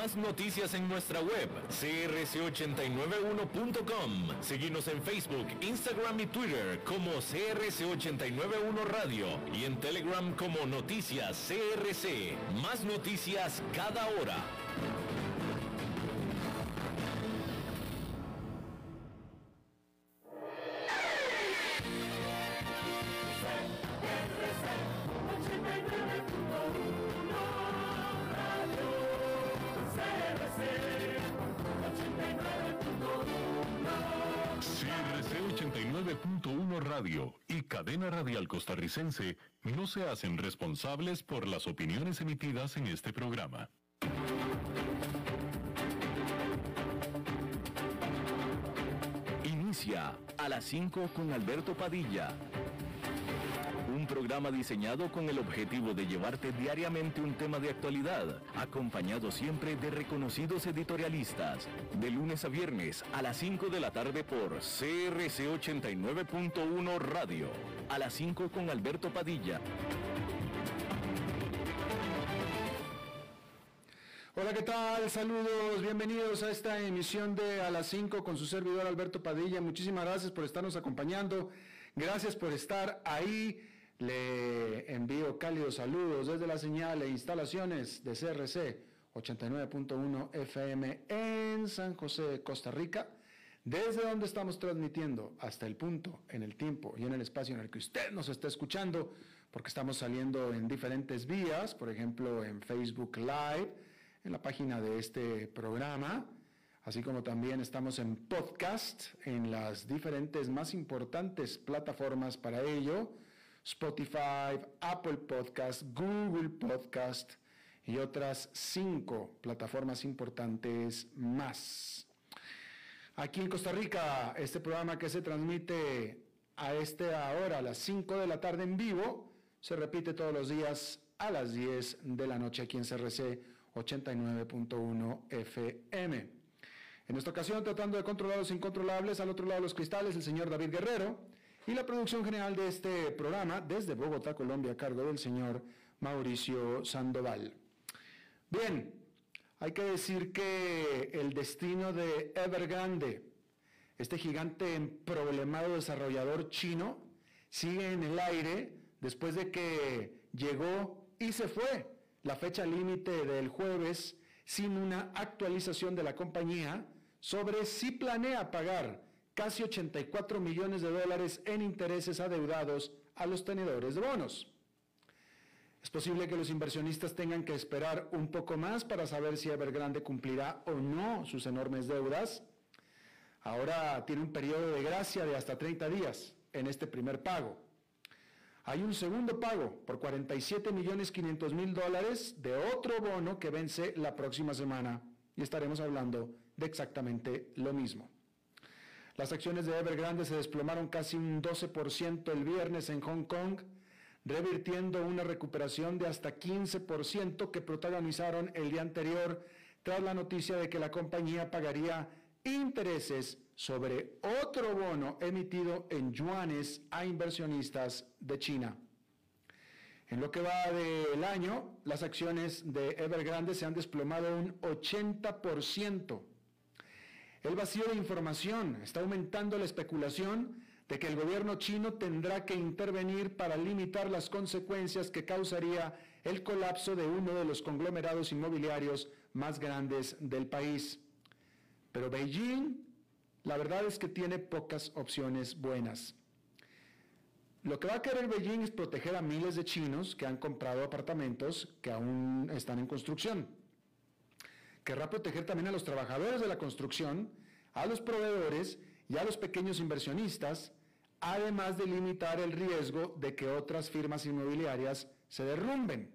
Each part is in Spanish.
Más noticias en nuestra web, crc891.com. Seguimos en Facebook, Instagram y Twitter como CRC891 Radio y en Telegram como Noticias CRC. Más noticias cada hora. Costarricense no se hacen responsables por las opiniones emitidas en este programa. Inicia a las 5 con Alberto Padilla. Un programa diseñado con el objetivo de llevarte diariamente un tema de actualidad, acompañado siempre de reconocidos editorialistas, de lunes a viernes a las 5 de la tarde por CRC 89.1 Radio, a las 5 con Alberto Padilla. Hola, ¿qué tal? Saludos, bienvenidos a esta emisión de A las 5 con su servidor Alberto Padilla. Muchísimas gracias por estarnos acompañando. Gracias por estar ahí le envío cálidos saludos desde la señal e instalaciones de CRC 89.1 FM en San José, Costa Rica, desde donde estamos transmitiendo hasta el punto, en el tiempo y en el espacio en el que usted nos está escuchando, porque estamos saliendo en diferentes vías, por ejemplo en Facebook Live, en la página de este programa, así como también estamos en podcast, en las diferentes más importantes plataformas para ello, Spotify, Apple Podcast, Google Podcast y otras cinco plataformas importantes más. Aquí en Costa Rica, este programa que se transmite a esta hora, a las 5 de la tarde en vivo, se repite todos los días a las 10 de la noche aquí en CRC 89.1 FM. En esta ocasión, tratando de controlar los incontrolables, al otro lado de los cristales, el señor David Guerrero y la producción general de este programa desde Bogotá, Colombia, a cargo del señor Mauricio Sandoval. Bien, hay que decir que el destino de Evergrande, este gigante problemado desarrollador chino, sigue en el aire después de que llegó y se fue la fecha límite del jueves sin una actualización de la compañía sobre si planea pagar casi 84 millones de dólares en intereses adeudados a los tenedores de bonos. Es posible que los inversionistas tengan que esperar un poco más para saber si Evergrande cumplirá o no sus enormes deudas. Ahora tiene un periodo de gracia de hasta 30 días en este primer pago. Hay un segundo pago por 47 millones 500 mil dólares de otro bono que vence la próxima semana y estaremos hablando de exactamente lo mismo. Las acciones de Evergrande se desplomaron casi un 12% el viernes en Hong Kong, revirtiendo una recuperación de hasta 15% que protagonizaron el día anterior tras la noticia de que la compañía pagaría intereses sobre otro bono emitido en yuanes a inversionistas de China. En lo que va del año, las acciones de Evergrande se han desplomado un 80%. El vacío de información está aumentando la especulación de que el gobierno chino tendrá que intervenir para limitar las consecuencias que causaría el colapso de uno de los conglomerados inmobiliarios más grandes del país. Pero Beijing, la verdad es que tiene pocas opciones buenas. Lo que va a querer Beijing es proteger a miles de chinos que han comprado apartamentos que aún están en construcción querrá proteger también a los trabajadores de la construcción, a los proveedores y a los pequeños inversionistas, además de limitar el riesgo de que otras firmas inmobiliarias se derrumben.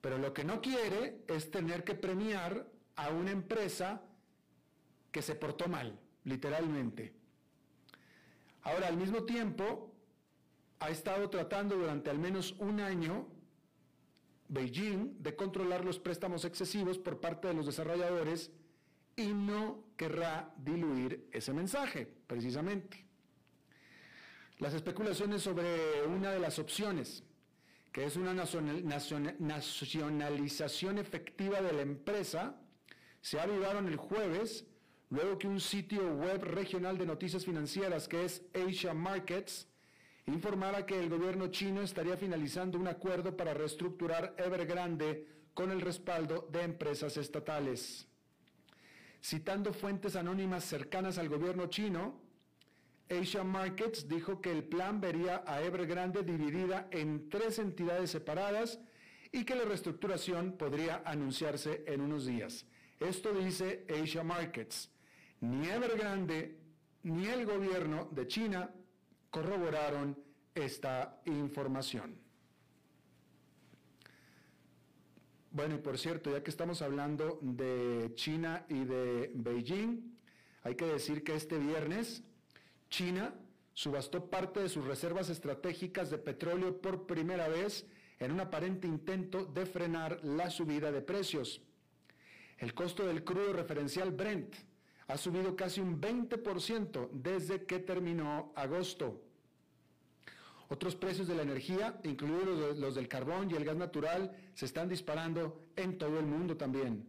Pero lo que no quiere es tener que premiar a una empresa que se portó mal, literalmente. Ahora, al mismo tiempo, ha estado tratando durante al menos un año Beijing de controlar los préstamos excesivos por parte de los desarrolladores y no querrá diluir ese mensaje, precisamente. Las especulaciones sobre una de las opciones, que es una nacionalización efectiva de la empresa, se avivaron el jueves luego que un sitio web regional de noticias financieras que es Asia Markets informara que el gobierno chino estaría finalizando un acuerdo para reestructurar Evergrande con el respaldo de empresas estatales. Citando fuentes anónimas cercanas al gobierno chino, Asia Markets dijo que el plan vería a Evergrande dividida en tres entidades separadas y que la reestructuración podría anunciarse en unos días. Esto dice Asia Markets. Ni Evergrande ni el gobierno de China corroboraron esta información. Bueno, y por cierto, ya que estamos hablando de China y de Beijing, hay que decir que este viernes China subastó parte de sus reservas estratégicas de petróleo por primera vez en un aparente intento de frenar la subida de precios. El costo del crudo referencial Brent ha subido casi un 20% desde que terminó agosto. Otros precios de la energía, incluidos los del carbón y el gas natural, se están disparando en todo el mundo también.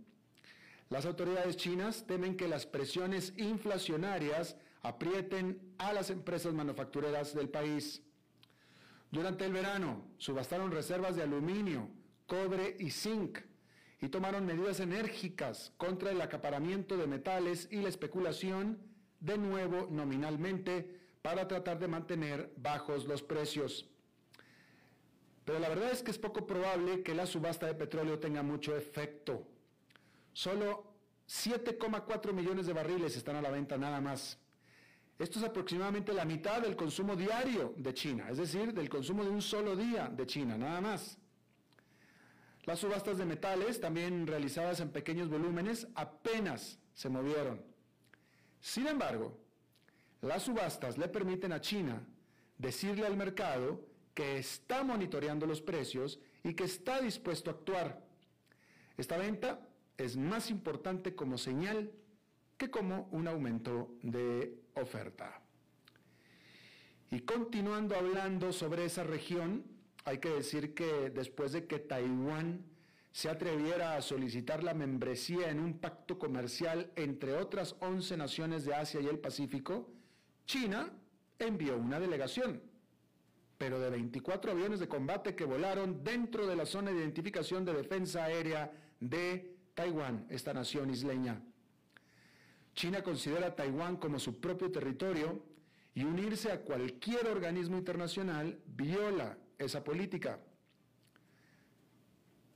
Las autoridades chinas temen que las presiones inflacionarias aprieten a las empresas manufactureras del país. Durante el verano subastaron reservas de aluminio, cobre y zinc y tomaron medidas enérgicas contra el acaparamiento de metales y la especulación, de nuevo nominalmente, para tratar de mantener bajos los precios. Pero la verdad es que es poco probable que la subasta de petróleo tenga mucho efecto. Solo 7,4 millones de barriles están a la venta nada más. Esto es aproximadamente la mitad del consumo diario de China, es decir, del consumo de un solo día de China, nada más. Las subastas de metales, también realizadas en pequeños volúmenes, apenas se movieron. Sin embargo, las subastas le permiten a China decirle al mercado que está monitoreando los precios y que está dispuesto a actuar. Esta venta es más importante como señal como un aumento de oferta. Y continuando hablando sobre esa región, hay que decir que después de que Taiwán se atreviera a solicitar la membresía en un pacto comercial entre otras 11 naciones de Asia y el Pacífico, China envió una delegación, pero de 24 aviones de combate que volaron dentro de la zona de identificación de defensa aérea de Taiwán, esta nación isleña. China considera Taiwán como su propio territorio y unirse a cualquier organismo internacional viola esa política.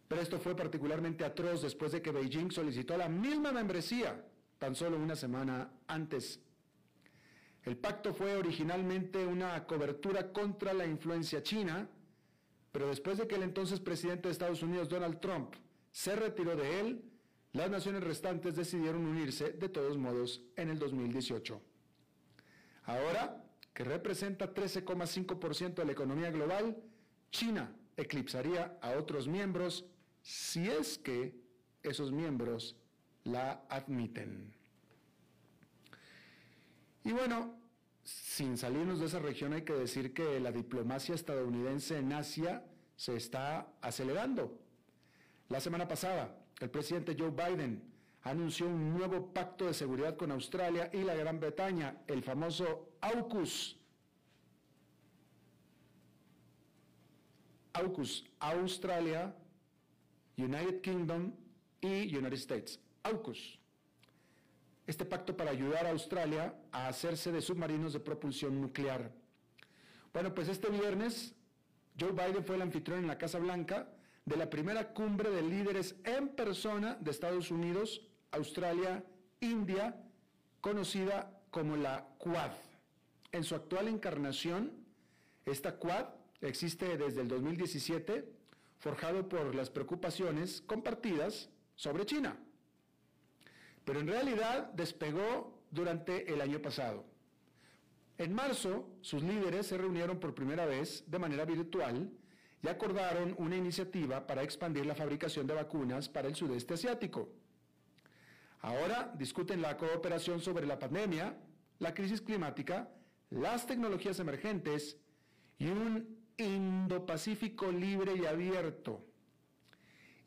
Pero esto fue particularmente atroz después de que Beijing solicitó la misma membresía tan solo una semana antes. El pacto fue originalmente una cobertura contra la influencia china, pero después de que el entonces presidente de Estados Unidos, Donald Trump, se retiró de él, las naciones restantes decidieron unirse de todos modos en el 2018. Ahora, que representa 13,5% de la economía global, China eclipsaría a otros miembros si es que esos miembros la admiten. Y bueno, sin salirnos de esa región hay que decir que la diplomacia estadounidense en Asia se está acelerando. La semana pasada, el presidente Joe Biden anunció un nuevo pacto de seguridad con Australia y la Gran Bretaña, el famoso AUKUS, AUKUS, Australia, United Kingdom y United States. AUKUS. Este pacto para ayudar a Australia a hacerse de submarinos de propulsión nuclear. Bueno, pues este viernes Joe Biden fue el anfitrión en la Casa Blanca de la primera cumbre de líderes en persona de Estados Unidos, Australia, India, conocida como la Quad. En su actual encarnación, esta Quad existe desde el 2017, forjado por las preocupaciones compartidas sobre China. Pero en realidad despegó durante el año pasado. En marzo, sus líderes se reunieron por primera vez de manera virtual acordaron una iniciativa para expandir la fabricación de vacunas para el sudeste asiático. Ahora discuten la cooperación sobre la pandemia, la crisis climática, las tecnologías emergentes y un Indo-Pacífico libre y abierto.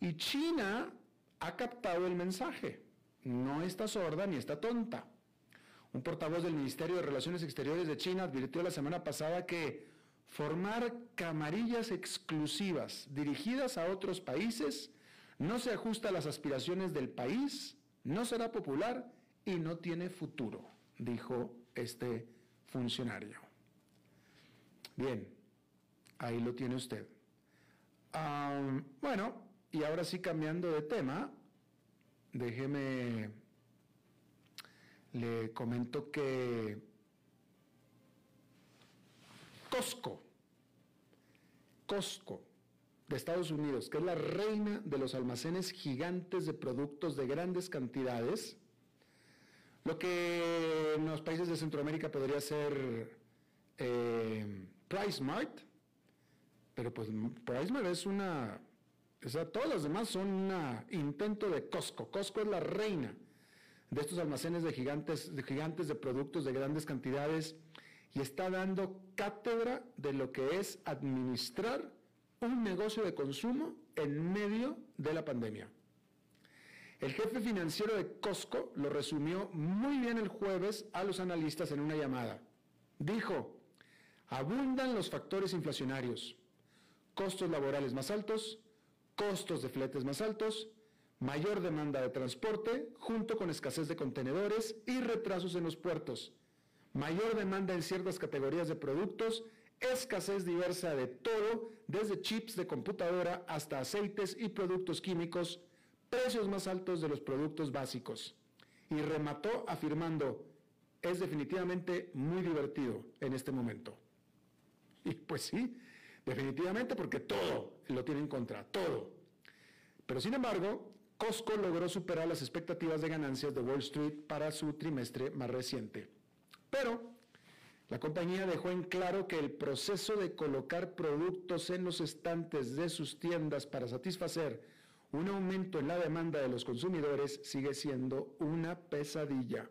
Y China ha captado el mensaje. no está sorda ni está tonta. Un portavoz del Ministerio de Relaciones Exteriores de China advirtió la semana pasada que formar camarillas exclusivas dirigidas a otros países no se ajusta a las aspiraciones del país, no será popular y no tiene futuro, dijo este funcionario. Bien, ahí lo tiene usted. bueno, y ahora sí cambiando de tema, déjeme, le comento que Costco, Costco de Estados Unidos, que es la reina de los almacenes gigantes de productos de grandes cantidades, lo que en los países de Centroamérica podría ser eh, PriceMart, pero pues PriceMart es una, o sea, todas las demás son un intento de Costco. Costco es la reina de estos almacenes de gigantes, de gigantes de productos de grandes cantidades y está dando cátedra de lo que es administrar un negocio de consumo en medio de la pandemia. El jefe financiero de Costco lo resumió muy bien el jueves a los analistas en una llamada. Dijo, abundan los factores inflacionarios, costos laborales más altos, costos de fletes más altos, mayor demanda de transporte, junto con escasez de contenedores y retrasos en los puertos mayor demanda en ciertas categorías de productos, escasez diversa de todo, desde chips de computadora hasta aceites y productos químicos, precios más altos de los productos básicos. Y remató afirmando, es definitivamente muy divertido en este momento. Y pues sí, definitivamente porque todo lo tiene en contra, todo. Pero sin embargo, Costco logró superar las expectativas de ganancias de Wall Street para su trimestre más reciente. Pero la compañía dejó en claro que el proceso de colocar productos en los estantes de sus tiendas para satisfacer un aumento en la demanda de los consumidores sigue siendo una pesadilla.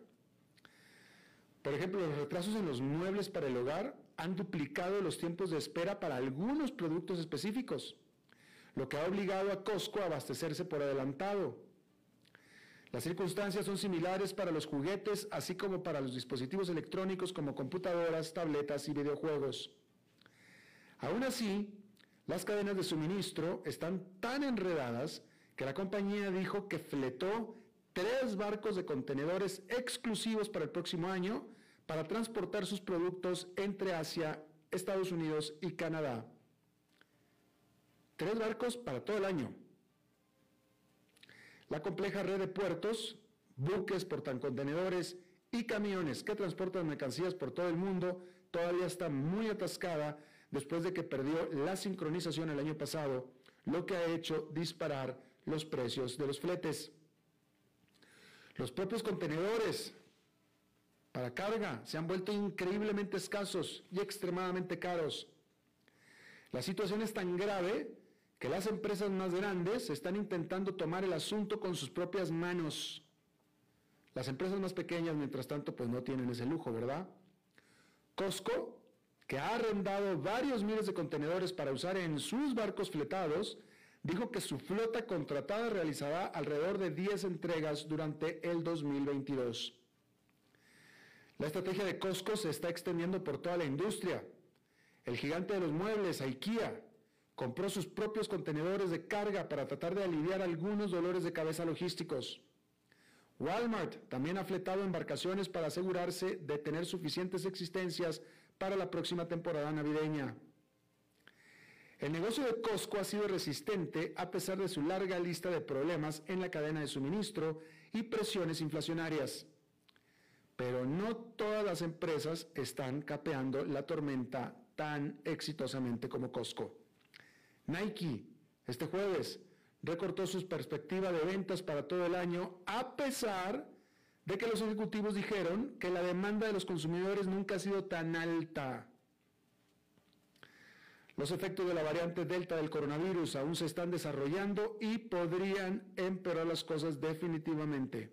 Por ejemplo, los retrasos en los muebles para el hogar han duplicado los tiempos de espera para algunos productos específicos, lo que ha obligado a Costco a abastecerse por adelantado. Las circunstancias son similares para los juguetes, así como para los dispositivos electrónicos como computadoras, tabletas y videojuegos. Aún así, las cadenas de suministro están tan enredadas que la compañía dijo que fletó tres barcos de contenedores exclusivos para el próximo año para transportar sus productos entre Asia, Estados Unidos y Canadá. Tres barcos para todo el año. La compleja red de puertos, buques, portacontenedores y camiones que transportan mercancías por todo el mundo todavía está muy atascada después de que perdió la sincronización el año pasado, lo que ha hecho disparar los precios de los fletes. Los propios contenedores para carga se han vuelto increíblemente escasos y extremadamente caros. La situación es tan grave que las empresas más grandes están intentando tomar el asunto con sus propias manos. Las empresas más pequeñas, mientras tanto, pues no tienen ese lujo, ¿verdad? Costco, que ha arrendado varios miles de contenedores para usar en sus barcos fletados, dijo que su flota contratada realizará alrededor de 10 entregas durante el 2022. La estrategia de Costco se está extendiendo por toda la industria. El gigante de los muebles, IKEA, compró sus propios contenedores de carga para tratar de aliviar algunos dolores de cabeza logísticos. Walmart también ha fletado embarcaciones para asegurarse de tener suficientes existencias para la próxima temporada navideña. El negocio de Costco ha sido resistente a pesar de su larga lista de problemas en la cadena de suministro y presiones inflacionarias. Pero no todas las empresas están capeando la tormenta tan exitosamente como Costco. Nike este jueves recortó su perspectiva de ventas para todo el año a pesar de que los ejecutivos dijeron que la demanda de los consumidores nunca ha sido tan alta. Los efectos de la variante Delta del coronavirus aún se están desarrollando y podrían empeorar las cosas definitivamente.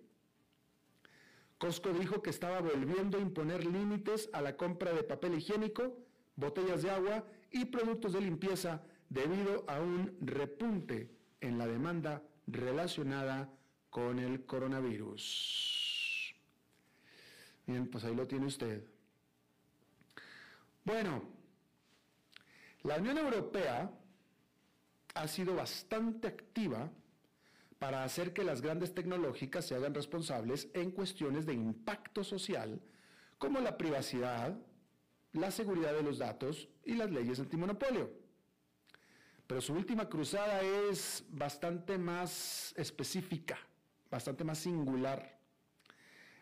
Costco dijo que estaba volviendo a imponer límites a la compra de papel higiénico, botellas de agua y productos de limpieza debido a un repunte en la demanda relacionada con el coronavirus. Bien, pues ahí lo tiene usted. Bueno, la Unión Europea ha sido bastante activa para hacer que las grandes tecnológicas se hagan responsables en cuestiones de impacto social, como la privacidad, la seguridad de los datos y las leyes antimonopolio. Pero su última cruzada es bastante más específica, bastante más singular.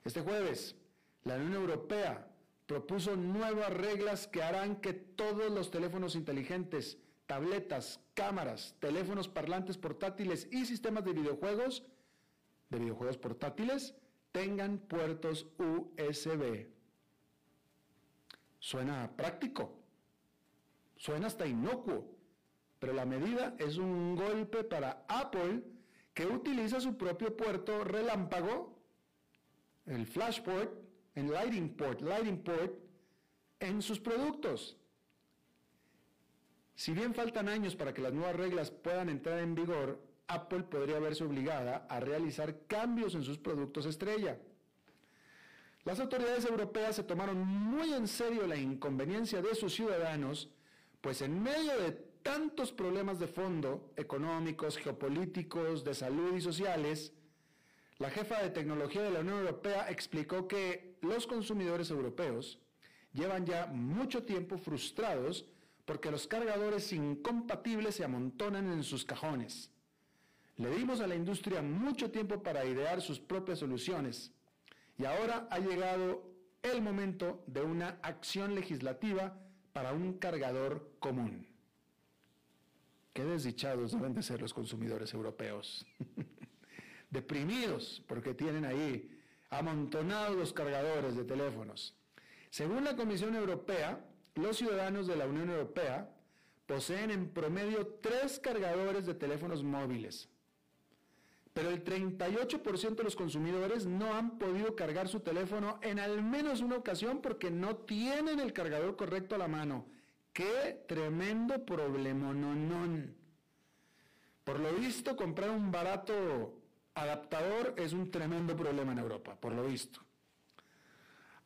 Este jueves, la Unión Europea propuso nuevas reglas que harán que todos los teléfonos inteligentes, tabletas, cámaras, teléfonos parlantes portátiles y sistemas de videojuegos, de videojuegos portátiles, tengan puertos USB. Suena práctico, suena hasta inocuo, pero la medida es un golpe para Apple que utiliza su propio puerto relámpago, el Flashport, Port, Lighting Port, en sus productos. Si bien faltan años para que las nuevas reglas puedan entrar en vigor, Apple podría verse obligada a realizar cambios en sus productos estrella. Las autoridades europeas se tomaron muy en serio la inconveniencia de sus ciudadanos, pues en medio de tantos problemas de fondo, económicos, geopolíticos, de salud y sociales, la jefa de tecnología de la Unión Europea explicó que los consumidores europeos llevan ya mucho tiempo frustrados porque los cargadores incompatibles se amontonan en sus cajones. Le dimos a la industria mucho tiempo para idear sus propias soluciones y ahora ha llegado el momento de una acción legislativa para un cargador común. Qué desdichados deben de ser los consumidores europeos. deprimidos porque tienen ahí amontonados los cargadores de teléfonos. Según la Comisión Europea, los ciudadanos de la Unión Europea poseen en promedio tres cargadores de teléfonos móviles. Pero el 38% de los consumidores no han podido cargar su teléfono en al menos una ocasión porque no tienen el cargador correcto a la mano. ¡Qué tremendo no. Por lo visto, comprar un barato adaptador es un tremendo problema en Europa, por lo visto.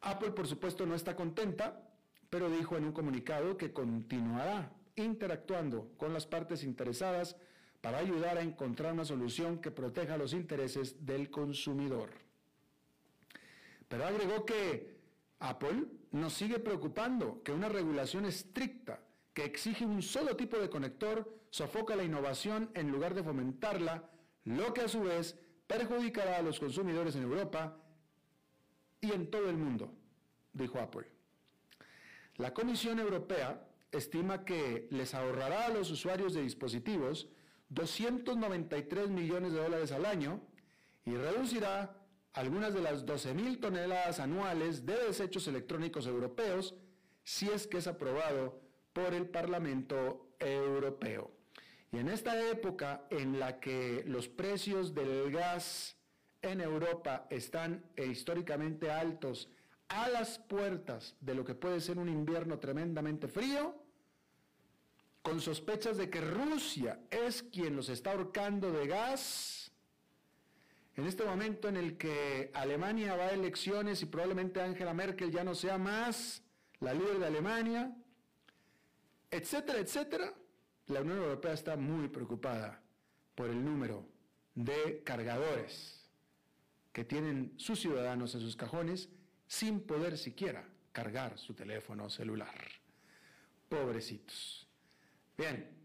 Apple, por supuesto, no está contenta, pero dijo en un comunicado que continuará interactuando con las partes interesadas para ayudar a encontrar una solución que proteja los intereses del consumidor. Pero agregó que Apple nos sigue preocupando que una regulación estricta que exige un solo tipo de conector sofoca la innovación en lugar de fomentarla lo que a su vez perjudicará a los consumidores en Europa y en todo el mundo, dijo Apple. La Comisión Europea estima que les ahorrará a los usuarios de dispositivos 293 millones de dólares al año y reducirá algunas de las 12.000 toneladas anuales de desechos electrónicos europeos si es que es aprobado por el Parlamento Europeo. Y en esta época en la que los precios del gas en Europa están históricamente altos, a las puertas de lo que puede ser un invierno tremendamente frío, con sospechas de que Rusia es quien los está ahorcando de gas, en este momento en el que Alemania va a elecciones y probablemente Angela Merkel ya no sea más la líder de Alemania, etcétera, etcétera, la Unión Europea está muy preocupada por el número de cargadores que tienen sus ciudadanos en sus cajones sin poder siquiera cargar su teléfono celular. Pobrecitos. Bien,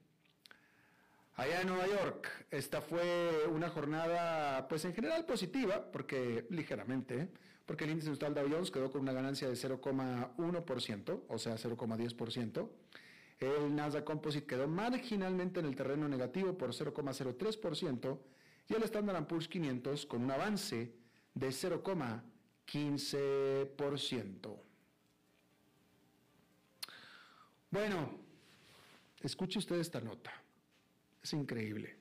allá en Nueva York, esta fue una jornada, pues en general positiva, porque ligeramente, porque el índice industrial Dow Jones quedó con una ganancia de 0,1%, o sea, 0,10%. El Nasdaq Composite quedó marginalmente en el terreno negativo por 0,03% y el Standard Poor's 500 con un avance de 0,15%. Bueno, escuche usted esta nota. Es increíble.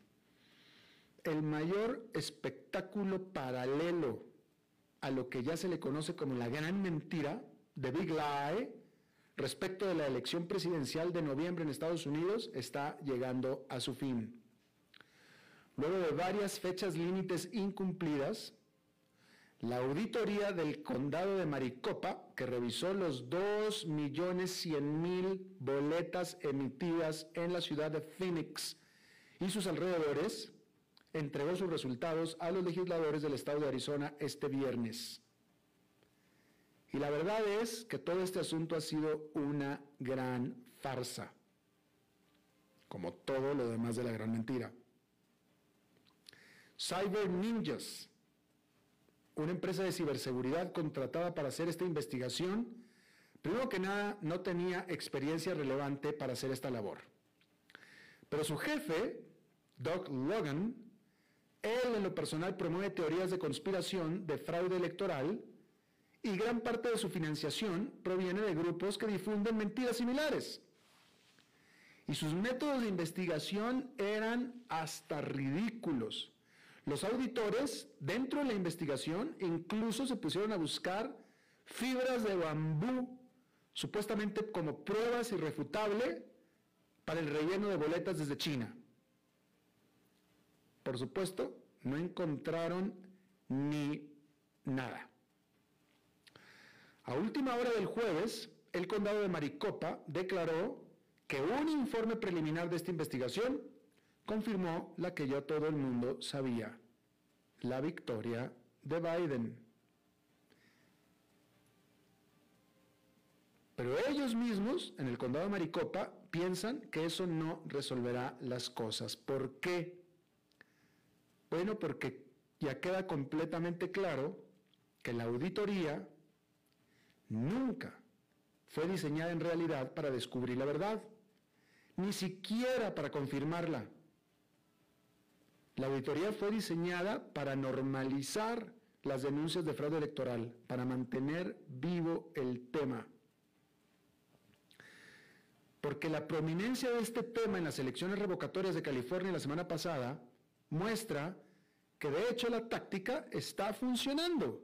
El mayor espectáculo paralelo a lo que ya se le conoce como la gran mentira de Big Lie respecto de la elección presidencial de noviembre en Estados Unidos está llegando a su fin. luego de varias fechas límites incumplidas, la auditoría del condado de Maricopa, que revisó los 2.100.000 boletas emitidas en la ciudad de Phoenix y sus alrededores, entregó sus resultados a los legisladores del estado de Arizona este viernes. Y la verdad es que todo este asunto ha sido una gran farsa, como todo lo demás de la gran mentira. Cyber Ninjas, una empresa de ciberseguridad contratada para hacer esta investigación, primero que nada no tenía experiencia relevante para hacer esta labor. Pero su jefe, Doug Logan, él en lo personal promueve teorías de conspiración, de fraude electoral, y gran parte de su financiación proviene de grupos que difunden mentiras similares. Y sus métodos de investigación eran hasta ridículos. Los auditores, dentro de la investigación, incluso se pusieron a buscar fibras de bambú, supuestamente como pruebas irrefutable para el relleno de boletas desde China. Por supuesto, no encontraron ni nada. A última hora del jueves, el condado de Maricopa declaró que un informe preliminar de esta investigación confirmó la que ya todo el mundo sabía, la victoria de Biden. Pero ellos mismos, en el condado de Maricopa, piensan que eso no resolverá las cosas. ¿Por qué? Bueno, porque ya queda completamente claro que la auditoría nunca fue diseñada en realidad para descubrir la verdad, ni siquiera para confirmarla. La auditoría fue diseñada para normalizar las denuncias de fraude electoral, para mantener vivo el tema. Porque la prominencia de este tema en las elecciones revocatorias de California la semana pasada muestra que de hecho la táctica está funcionando.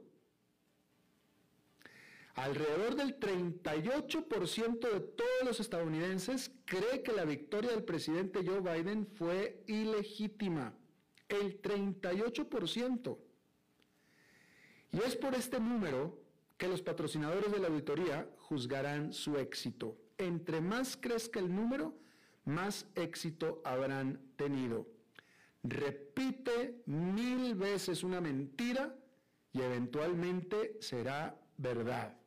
Alrededor del 38% de todos los estadounidenses cree que la victoria del presidente Joe Biden fue ilegítima el 38%. Y es por este número que los patrocinadores de la auditoría juzgarán su éxito. Entre más crezca el número, más éxito habrán tenido. Repite mil veces una mentira y eventualmente será verdad.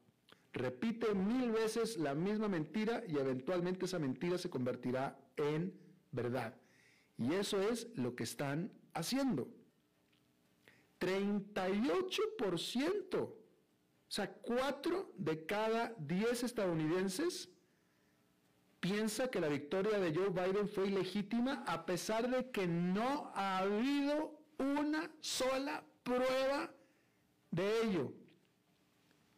Repite mil veces la misma mentira y eventualmente esa mentira se convertirá en verdad. Y eso es lo que están haciendo. 38%. O sea, 4 de cada 10 estadounidenses piensa que la victoria de Joe Biden fue ilegítima a pesar de que no ha habido una sola prueba de ello,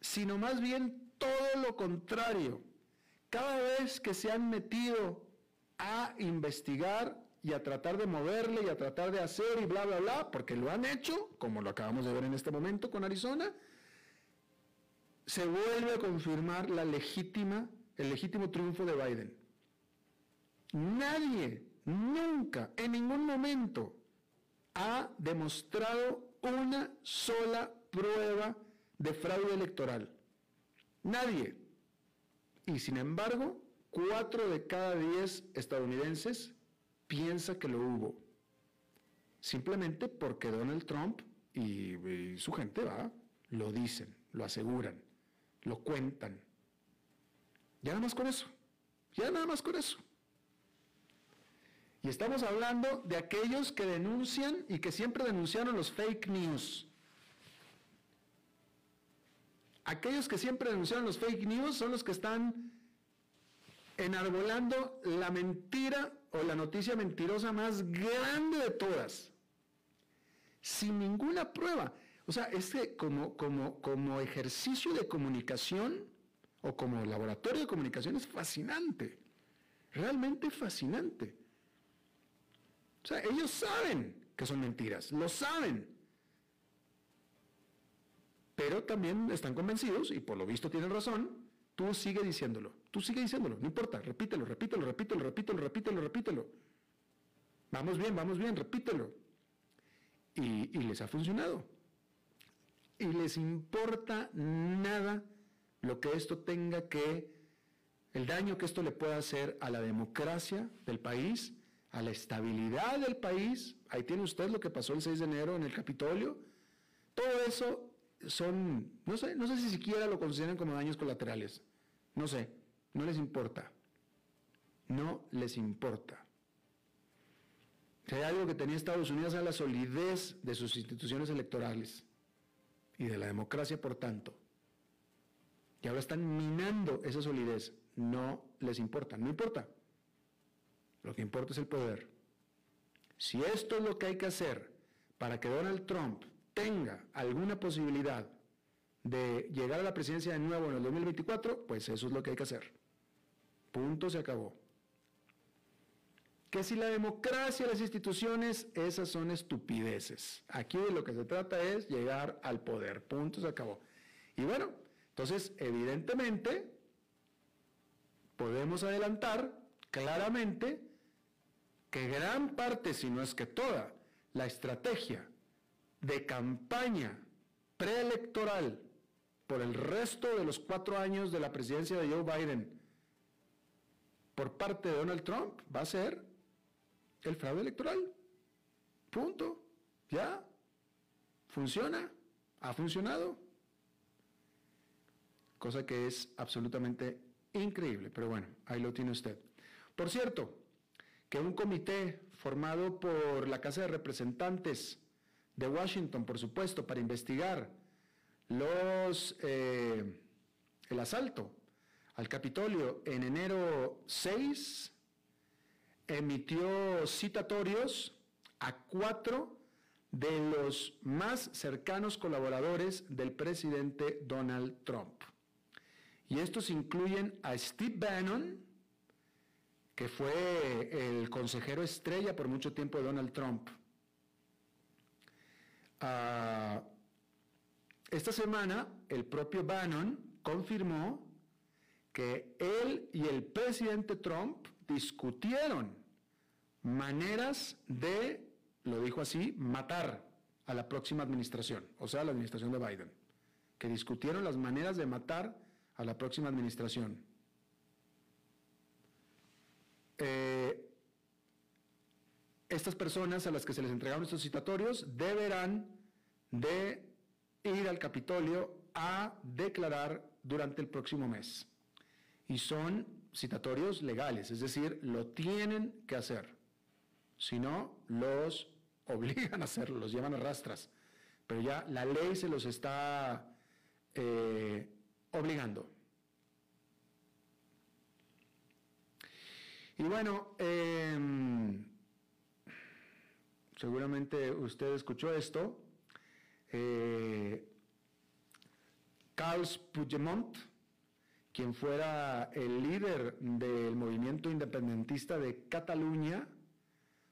sino más bien todo lo contrario. Cada vez que se han metido a investigar y a tratar de moverle y a tratar de hacer y bla, bla, bla, porque lo han hecho, como lo acabamos de ver en este momento con Arizona, se vuelve a confirmar la legítima, el legítimo triunfo de Biden. Nadie, nunca, en ningún momento, ha demostrado una sola prueba de fraude electoral. Nadie. Y sin embargo, cuatro de cada diez estadounidenses piensa que lo hubo. Simplemente porque Donald Trump y, su gente va, lo dicen, lo aseguran, lo cuentan. Ya nada más con eso. Ya nada más con eso. Y estamos hablando de aquellos que denuncian y que siempre denunciaron los fake news. Aquellos que siempre denunciaron los fake news son los que están enarbolando la mentira o la noticia mentirosa más grande de todas, sin ninguna prueba. O sea, este como, como, como ejercicio de comunicación o como laboratorio de comunicación es fascinante, realmente fascinante. O sea, ellos saben que son mentiras, lo saben. Pero también están convencidos, y por lo visto tienen razón, Tú sigue diciéndolo, tú sigue diciéndolo, no importa, repítelo, repítelo, repítelo, repítelo, repítelo, repítelo. Vamos bien, vamos bien, repítelo. y, les ha funcionado. Y les importa nada lo que esto tenga que, el daño que esto le pueda hacer a la democracia del país, a la estabilidad del país. Ahí tiene usted lo que pasó el 6 de enero en el Capitolio. Todo eso son, no sé, no sé si siquiera lo consideran como daños colaterales. No sé, no les importa. No les importa. Si hay algo que tenía Estados Unidos es la solidez de sus instituciones electorales y de la democracia, por tanto. Y ahora están minando esa solidez. No les importa, no importa. Lo que importa es el poder. Si esto es lo que hay que hacer para que Donald Trump tenga alguna posibilidad de llegar a la presidencia de nuevo en el 2024, pues eso es lo que hay que hacer. Punto, se acabó. Que si la democracia las instituciones, esas son estupideces. Aquí de lo que se trata es llegar al poder. Punto, se acabó. Y bueno, entonces, evidentemente, podemos adelantar claramente que gran parte, si no es que toda, la estrategia de campaña preelectoral por el resto de los cuatro años de la presidencia de Joe Biden por parte de Donald Trump va a ser el fraude electoral. Punto. Ya. Funciona. Ha funcionado. Cosa que es absolutamente increíble. Pero bueno, ahí lo tiene usted. Por cierto, que un comité formado por la Casa de Representantes de Washington, por supuesto, para investigar los, eh, el asalto al Capitolio en enero 6, emitió citatorios a cuatro de los más cercanos colaboradores del presidente Donald Trump. Y estos incluyen a Steve Bannon, que fue el consejero estrella por mucho tiempo de Donald Trump. Ah, esta semana, el propio Bannon confirmó que él y el presidente Trump discutieron maneras de, lo dijo así, matar a la próxima administración, o sea, la administración de Biden, que discutieron las maneras de matar a la próxima administración. Eh, estas personas a las que se les entregaron estos citatorios deberán de ir al Capitolio a declarar durante el próximo mes. Y son citatorios legales, es decir, lo tienen que hacer. Si no, los obligan a hacerlo, los llevan a rastras. Pero ya la ley se los está eh, obligando. Y bueno, em, seguramente usted escuchó esto. Eh, Carles Puigdemont, quien fuera el líder del movimiento independentista de Cataluña,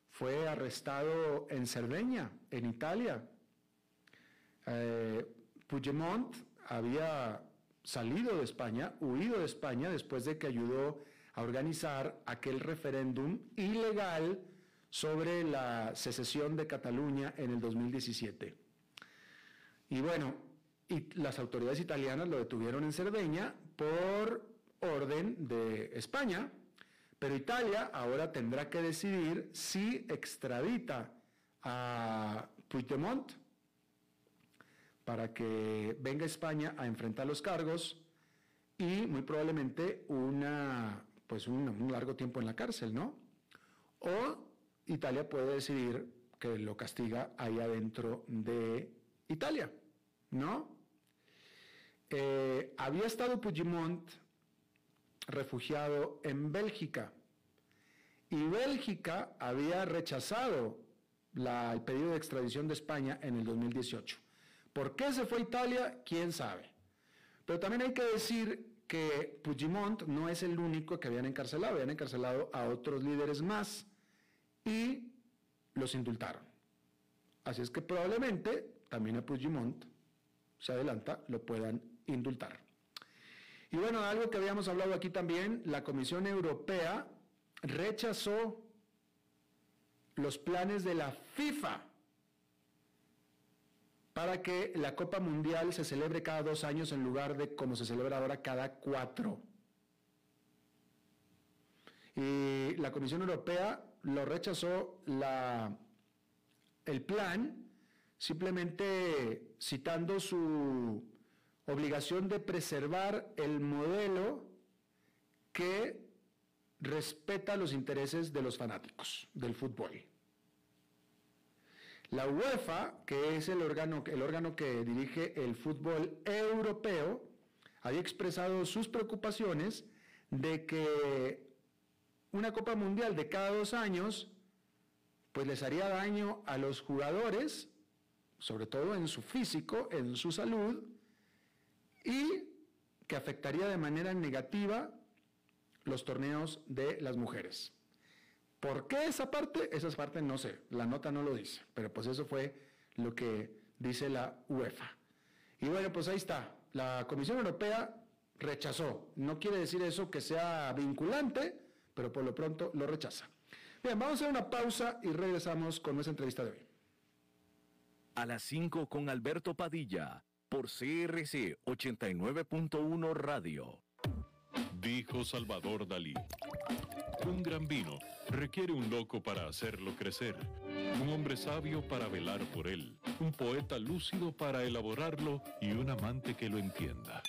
fue arrestado en Cerdeña, en Italia. Eh, Puigdemont había salido de España, huido de España después de que ayudó a organizar aquel referéndum ilegal sobre la secesión de Cataluña en el 2017. Y bueno, las autoridades italianas lo detuvieron en Cerdeña por orden de España, pero Italia ahora tendrá que decidir si extradita a Puigdemont para que venga a España a enfrentar los cargos y muy probablemente una pues un, largo tiempo en la cárcel, ¿no? O Italia puede decidir que lo castiga ahí adentro de Italia, ¿no? Eh, había estado Puigdemont refugiado en Bélgica y Bélgica había rechazado el pedido de extradición de España en el 2018. ¿Por qué se fue a Italia? ¿Quién sabe? Pero también hay que decir que Puigdemont no es el único que habían encarcelado, habían encarcelado a otros líderes más y los indultaron. Así es que probablemente también a Puigdemont se adelanta, lo puedan indultar. Y bueno, algo que habíamos hablado aquí también, la Comisión Europea rechazó los planes de la FIFA para que la Copa Mundial se celebre cada dos años en lugar de como se celebra ahora cada cuatro. Y la Comisión Europea lo rechazó el plan, simplemente citando su obligación de preservar el modelo que respeta los intereses de los fanáticos del fútbol. La UEFA, que es el órgano, el órgano que dirige el fútbol europeo, había expresado sus preocupaciones de que una Copa Mundial de cada dos años, pues les haría daño a los jugadores, sobre todo en su físico, en su salud, y que afectaría de manera negativa los torneos de las mujeres. ¿Por qué esa parte? Esa parte no sé, la nota no lo dice, pero pues eso fue lo que dice la UEFA. Y bueno, pues ahí está, la Comisión Europea rechazó. No quiere decir eso que sea vinculante, pero por lo pronto lo rechaza. Bien, vamos a hacer una pausa y regresamos con nuestra entrevista de hoy. A las 5 con Alberto Padilla, por CRC 89.1 Radio. Dijo Salvador Dalí. Un gran vino requiere un loco para hacerlo crecer, un hombre sabio para velar por él, un poeta lúcido para elaborarlo y un amante que lo entienda.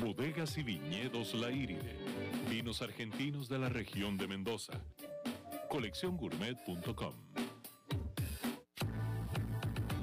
Bodegas y viñedos La Iride. Vinos argentinos de la región de Mendoza. Colecciongourmet.com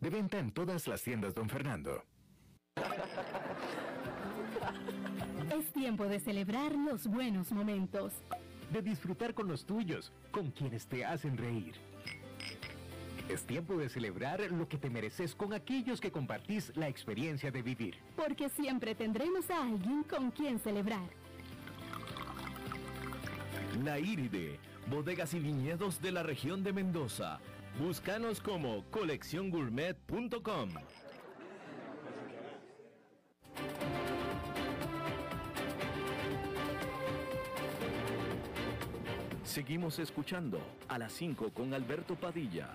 De venta en todas las tiendas, don Fernando. Es tiempo de celebrar los buenos momentos. De disfrutar con los tuyos, con quienes te hacen reír. Es tiempo de celebrar lo que te mereces con aquellos que compartís la experiencia de vivir. Porque siempre tendremos a alguien con quien celebrar. Naíride, bodegas y viñedos de la región de Mendoza Búscanos como colecciongourmet.com. Seguimos escuchando a las 5 con Alberto Padilla.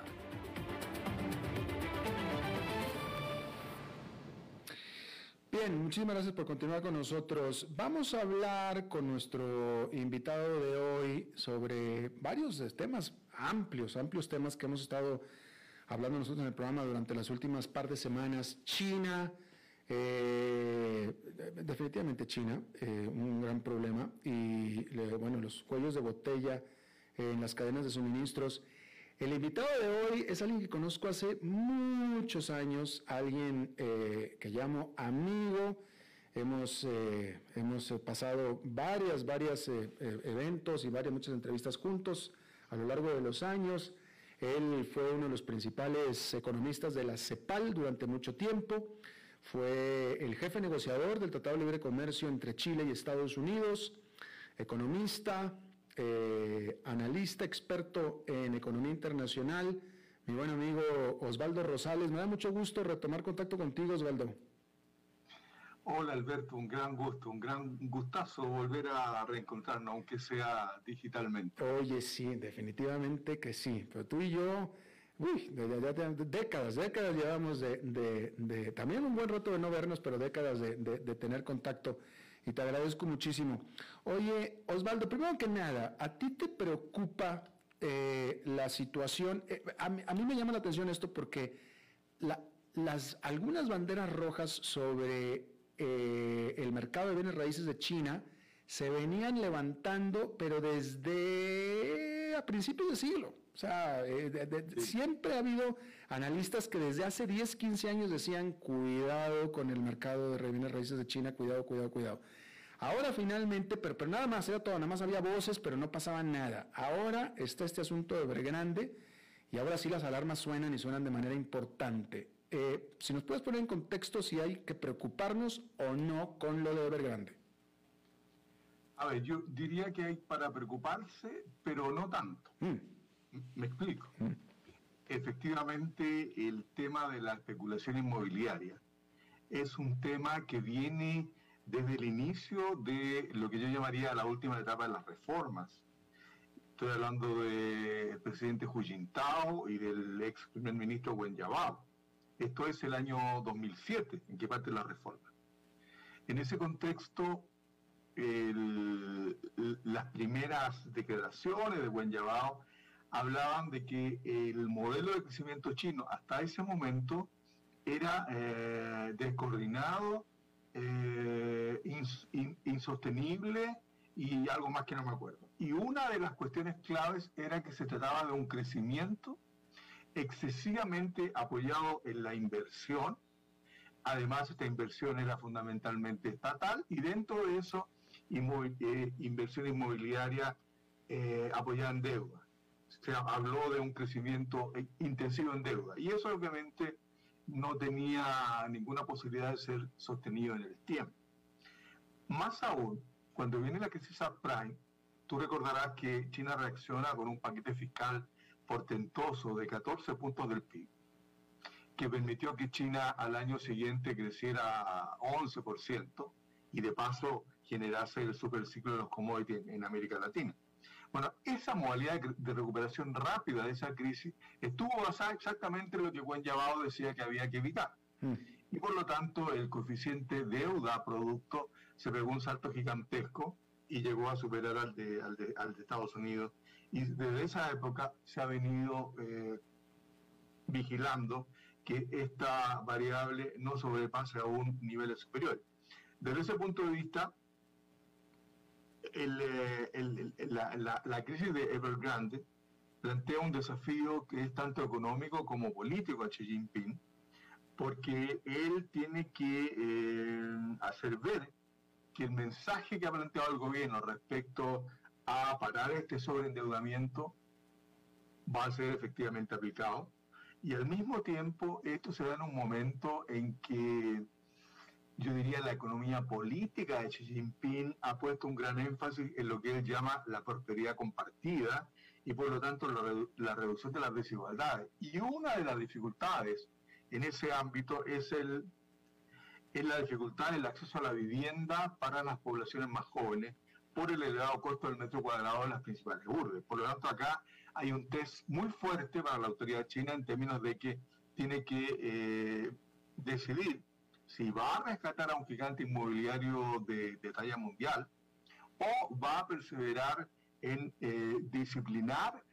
Bien, muchísimas gracias por continuar con nosotros. Vamos a hablar con nuestro invitado de hoy sobre varios temas amplios, amplios temas que hemos estado hablando nosotros en el programa durante las últimas par de semanas. China, eh, definitivamente China, eh, un gran problema. Y bueno, los cuellos de botella en las cadenas de suministros. El invitado de hoy es alguien que conozco hace muchos años, alguien eh, que llamo amigo. Hemos, hemos pasado varias, varias eventos y varias, muchas entrevistas juntos a lo largo de los años. Él fue uno de los principales economistas de la CEPAL durante mucho tiempo. Fue el jefe negociador del Tratado de Libre Comercio entre Chile y Estados Unidos, economista, eh, analista, experto en economía internacional. Mi buen amigo Osvaldo Rosales, me da mucho gusto retomar contacto contigo, Osvaldo. Hola Alberto, un gran gusto, un gran gustazo volver a reencontrarnos, aunque sea digitalmente. Oye, sí, definitivamente que sí, pero tú y yo, uy, décadas, décadas llevamos de, también un buen rato de no vernos, pero décadas de, tener contacto y te agradezco muchísimo. Oye, Osvaldo, primero que nada, ¿a ti te preocupa eh, la situación? Eh, a, mí me llama la atención esto porque las, algunas banderas rojas sobre eh, el mercado de bienes raíces de China se venían levantando, pero desde a principios de siglo. O sea, eh, siempre ha habido analistas que desde hace 10, 15 años decían, cuidado con el mercado de bienes raíces de China, cuidado, cuidado, cuidado. Ahora finalmente, pero, pero, nada más, era todo, nada más había voces, pero no pasaba nada. Ahora está este asunto de Evergrande y ahora sí las alarmas suenan y suenan de manera importante. Eh, si nos puedes poner en contexto si hay que preocuparnos o no con lo de Evergrande. A ver, yo diría que hay para preocuparse, pero no tanto. Mm. Me explico. Efectivamente, el tema de la especulación inmobiliaria es un tema que viene desde el inicio de lo que yo llamaría la última etapa de las reformas. Estoy hablando del presidente Hu Jintao y del ex primer ministro Wen Jiabao. Esto es el año 2007, en que parte la reforma. En ese contexto, las primeras declaraciones de Wen Jiabao hablaban de que el modelo de crecimiento chino hasta ese momento era eh, descoordinado, eh, insostenible y algo más que no me acuerdo. Y una de las cuestiones claves era que se trataba de un crecimiento excesivamente apoyado en la inversión. Además, esta inversión era fundamentalmente estatal y dentro de eso, eh, inversión inmobiliaria eh, apoyada en deuda. Se habló de un crecimiento eh, intensivo en deuda y eso obviamente no tenía ninguna posibilidad de ser sostenido en el tiempo. Más aún, cuando viene la crisis subprime, tú recordarás que China reacciona con un paquete fiscal portentoso de 14 puntos del PIB, que permitió que China al año siguiente creciera a 11% y de paso generase el superciclo de los commodities en América Latina. Bueno, esa modalidad de recuperación rápida de esa crisis estuvo basada exactamente en lo que Juan Yabao decía que había que evitar. Mm. Y por lo tanto, el coeficiente deuda-producto se pegó un salto gigantesco y llegó a superar al de, al de, al de Estados Unidos y desde esa época se ha venido eh, vigilando que esta variable no sobrepase a un nivel superior. Desde ese punto de vista, eh, la, crisis de Evergrande plantea un desafío que es tanto económico como político a Xi Jinping, porque él tiene que eh, hacer ver que el mensaje que ha planteado el gobierno respecto a parar este sobreendeudamiento va a ser efectivamente aplicado. Y al mismo tiempo, esto se da en un momento en que yo diría la economía política de Xi Jinping ha puesto un gran énfasis en lo que él llama la prosperidad compartida y por lo tanto la, reducción de las desigualdades. Y una de las dificultades en ese ámbito es, el, es la dificultad en el acceso a la vivienda para las poblaciones más jóvenes, por el elevado costo del metro cuadrado en las principales urbes. Por lo tanto, acá hay un test muy fuerte para la autoridad china en términos de que tiene que eh, decidir si va a rescatar a un gigante inmobiliario de, talla mundial o va a perseverar en eh, disciplinar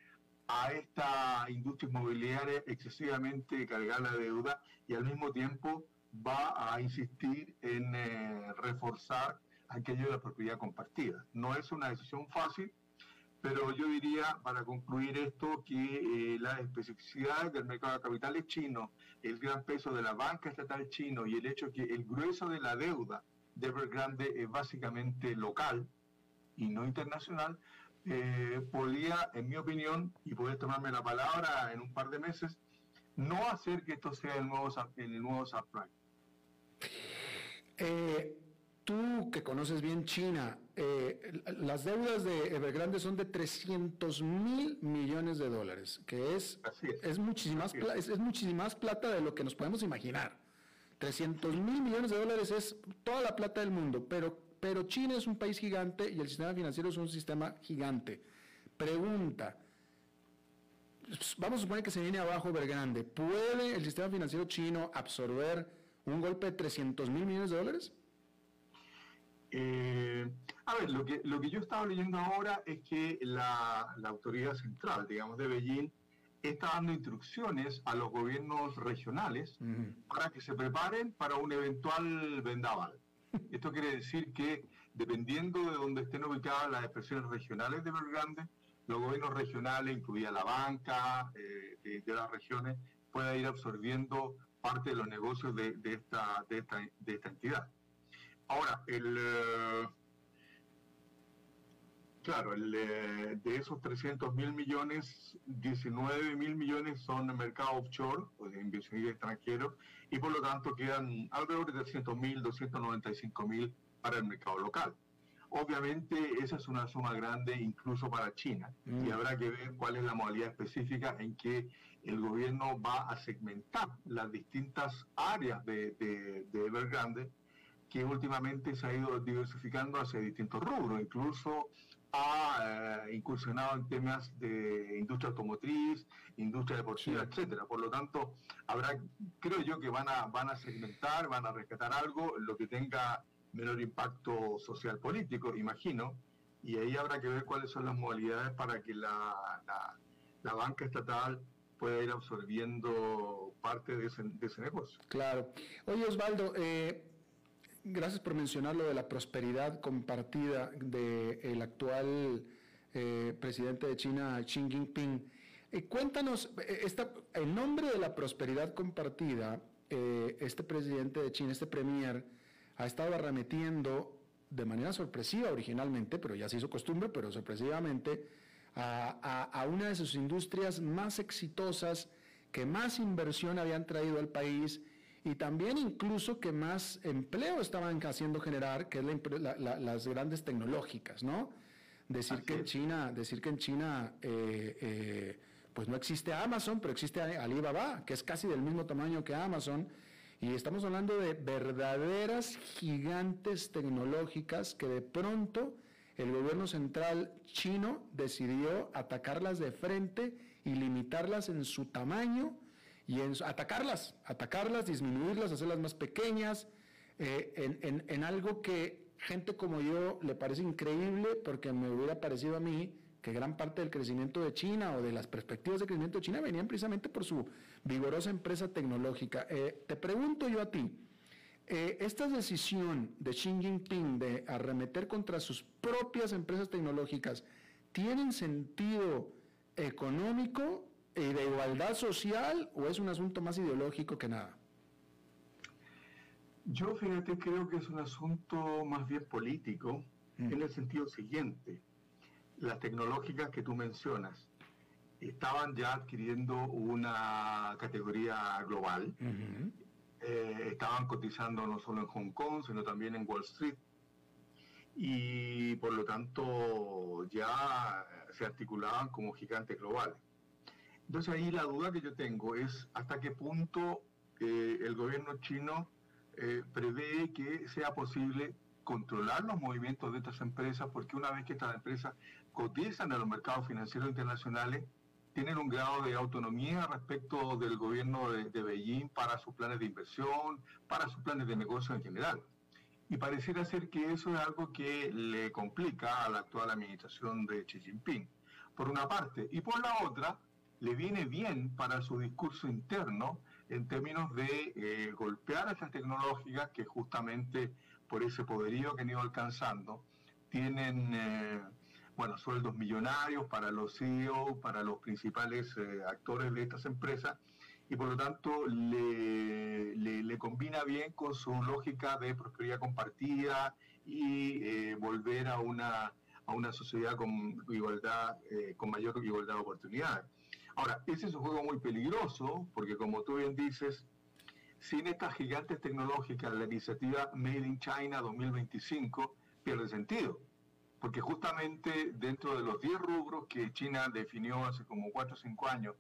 a esta industria inmobiliaria excesivamente cargada de deuda y al mismo tiempo va a insistir en eh, reforzar aquello de la propiedad compartida. No es una decisión fácil, pero yo diría, para concluir esto, que eh, las especificidades del mercado de capitales chino, el gran peso de la banca estatal chino y el hecho que el grueso de la deuda de Evergrande es básicamente local y no internacional, eh, podría, en mi opinión, y puedes tomarme la palabra en un par de meses, no hacer que esto sea el nuevo, el nuevo subprime. Tú que conoces bien China, eh, las deudas de Evergrande son de 300 mil millones de dólares, que es, es. muchísima más plata de lo que nos podemos imaginar. 300 mil millones de dólares es toda la plata del mundo, pero, pero China es un país gigante y el sistema financiero es un sistema gigante. Pregunta, vamos a suponer que se viene abajo Evergrande, ¿puede el sistema financiero chino absorber un golpe de 300 mil millones de dólares? Eh, a ver, lo que, lo que yo estaba leyendo ahora es que la, autoridad central, digamos, de Beijing, está dando instrucciones a los gobiernos regionales para que se preparen para un eventual vendaval. Esto quiere decir que dependiendo de donde estén ubicadas las expresiones regionales de Belgrande, los gobiernos regionales, incluida la banca eh, de, las regiones, puedan ir absorbiendo parte de los negocios de, esta, de, esta, de esta entidad. Ahora, el, eh, Claro, de esos 300 mil millones, 19 mil millones son de mercado offshore, o de inversionistas extranjeros, y por lo tanto quedan alrededor de 300 mil, 295 mil para el mercado local. Obviamente esa es una suma grande incluso para China y mm. habrá que ver cuál es la modalidad específica en que el gobierno va a segmentar las distintas áreas de, de, de Evergrande que últimamente se ha ido diversificando hacia distintos rubros, incluso ha eh, incursionado en temas de industria automotriz, industria deportiva, etcétera. Por lo tanto, habrá, creo yo que van a, van a segmentar, van a rescatar algo, lo que tenga menor impacto social político, imagino, y ahí habrá que ver cuáles son las modalidades para que la, la, banca estatal pueda ir absorbiendo parte de ese, de ese negocio. Claro. Oye, Osvaldo, eh, gracias por mencionar lo de la prosperidad compartida del actual eh, presidente de China, Xi Jinping. Eh, cuéntanos, esta, el nombre de la prosperidad compartida, este presidente de China, este premier, ha estado arremetiendo de manera sorpresiva originalmente, pero ya se hizo costumbre, pero sorpresivamente, a, una de sus industrias más exitosas, que más inversión habían traído al país y también incluso que más empleo estaban haciendo generar, que es las grandes tecnológicas, ¿no? Decir que, en China, decir que en China, eh, eh, pues no existe Amazon, pero existe Alibaba, que es casi del mismo tamaño que Amazon, y estamos hablando de verdaderas gigantes tecnológicas que de pronto el gobierno central chino decidió atacarlas de frente y limitarlas en su tamaño y en atacarlas, atacarlas, disminuirlas, hacerlas más pequeñas, eh, en, en algo que gente como yo le parece increíble porque me hubiera parecido a mí que gran parte del crecimiento de China o de las perspectivas de crecimiento de China venían precisamente por su vigorosa empresa tecnológica. Eh, te pregunto yo a ti, eh, esta decisión de Xi Jinping de arremeter contra sus propias empresas tecnológicas, ¿tienen sentido económico y de igualdad social o es un asunto más ideológico que nada? Yo fíjate creo que es un asunto más bien político mm. en el sentido siguiente las tecnológicas que tú mencionas estaban ya adquiriendo una categoría global. Eh, estaban cotizando no solo en Hong Kong, sino también en Wall Street. Y por lo tanto ya se articulaban como gigantes globales. Entonces ahí la duda que yo tengo es hasta qué punto eh, el gobierno chino eh, prevé que sea posible controlar los movimientos de estas empresas, porque una vez que estas empresas cotizan en los mercados financieros internacionales, tienen un grado de autonomía respecto del gobierno de, Beijing para sus planes de inversión, para sus planes de negocio en general. Y pareciera ser que eso es algo que le complica a la actual administración de Xi Jinping, por una parte. Y por la otra, le viene bien para su discurso interno en términos de eh, golpear a estas tecnológicas que justamente por ese poderío que han ido alcanzando, tienen eh, sueldos millonarios para los CEO, para los principales eh, actores de estas empresas, y por lo tanto le, combina bien con su lógica de prosperidad compartida y eh, volver a una, a una sociedad con igualdad, con mayor igualdad de oportunidades. Ahora, ese es un juego muy peligroso, porque como tú bien dices, sin estas gigantes tecnológicas, la iniciativa Made in China 2025 pierde sentido porque justamente dentro de los 10 rubros que China definió hace como 4 o 5 años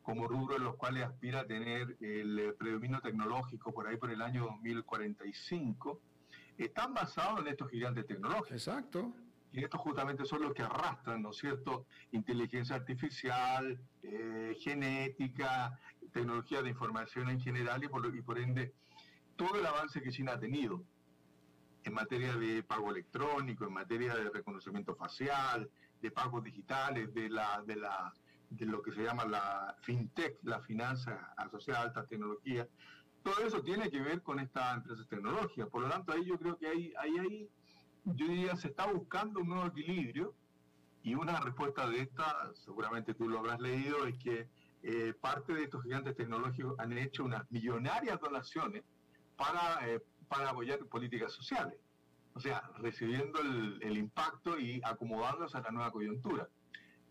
como rubros en los cuales aspira a tener el predominio tecnológico por ahí por el año 2045, están basados en estos gigantes tecnológicos. Exacto. Y estos justamente son los que arrastran, ¿no es cierto?, inteligencia artificial, eh, genética, tecnología de información en general y por, ende todo el avance que China ha tenido en materia de pago electrónico, en materia de reconocimiento facial, de pagos digitales, de, la, de, la, de lo que se llama la fintech, la finanza asociada a alta tecnología. Todo eso tiene que ver con estas empresas tecnológicas. Por lo tanto, ahí yo creo que ahí, ahí, ahí yo diría, se está buscando un nuevo equilibrio y una respuesta de esta, seguramente tú lo habrás leído, es que eh, parte de estos gigantes tecnológicos han hecho unas millonarias donaciones para eh, para apoyar políticas sociales. o sea, recibiendo el, impacto y acomodándose a la nueva coyuntura.